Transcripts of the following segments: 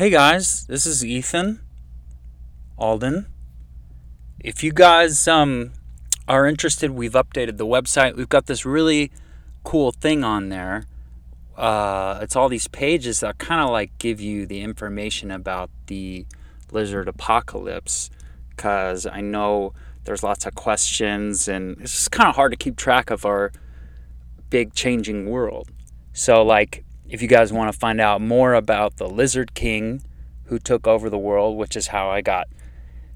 Hey guys, this is Ethan Alden. If you guys um, are interested, we've updated the website. We've got this really cool thing on there. Uh, it's all these pages that kind of like give you the information about the lizard apocalypse because I know there's lots of questions and it's just kind of hard to keep track of our big changing world. So, like, if you guys want to find out more about the Lizard King who took over the world, which is how I got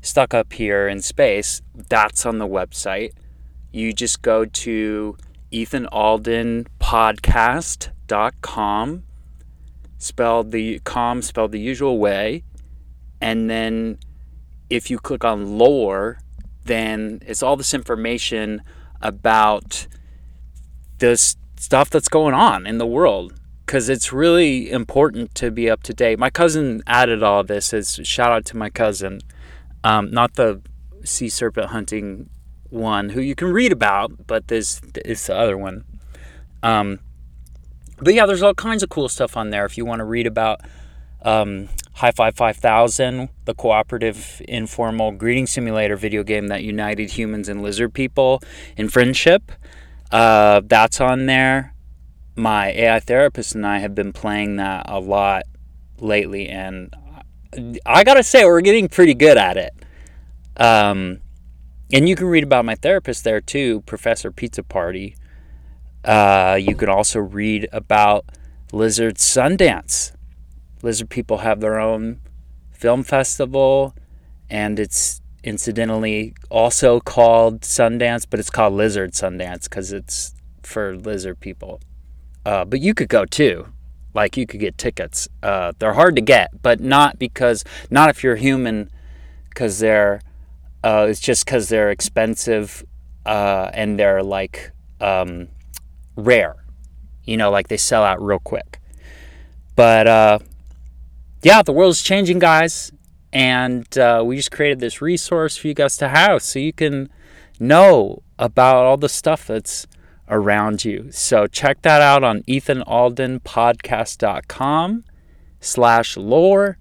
stuck up here in space, that's on the website. You just go to ethanaldenpodcast.com, spelled the com spelled the usual way, and then if you click on lore, then it's all this information about this stuff that's going on in the world because it's really important to be up to date. My cousin added all this as shout out to my cousin, um, not the sea serpent hunting one who you can read about, but this is the other one. Um, but yeah, there's all kinds of cool stuff on there if you want to read about um, High Five 5000, the cooperative informal greeting simulator video game that united humans and lizard people in friendship. Uh, that's on there. My AI therapist and I have been playing that a lot lately, and I gotta say, we're getting pretty good at it. Um, and you can read about my therapist there too, Professor Pizza Party. Uh, you can also read about Lizard Sundance. Lizard people have their own film festival, and it's incidentally also called Sundance, but it's called Lizard Sundance because it's for lizard people. Uh, but you could go too. Like you could get tickets. Uh, they're hard to get, but not because not if you're human, because they're. Uh, it's just because they're expensive, uh, and they're like um, rare. You know, like they sell out real quick. But uh, yeah, the world's changing, guys and uh, we just created this resource for you guys to have so you can know about all the stuff that's around you. So check that out on ethanaldenpodcast.com slash lore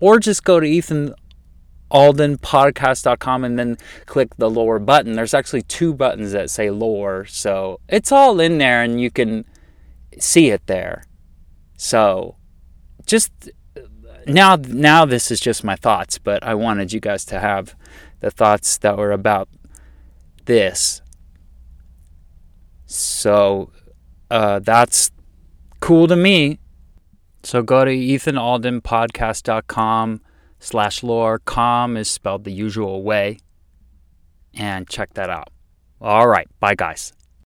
or just go to ethanaldenpodcast.com and then click the lore button. There's actually two buttons that say lore so it's all in there and you can see it there. So just now now this is just my thoughts, but I wanted you guys to have the thoughts that were about this. So uh, that's cool to me. So go to ethanaldenpodcast.com slash lore. Com is spelled the usual way. And check that out. All right. Bye, guys.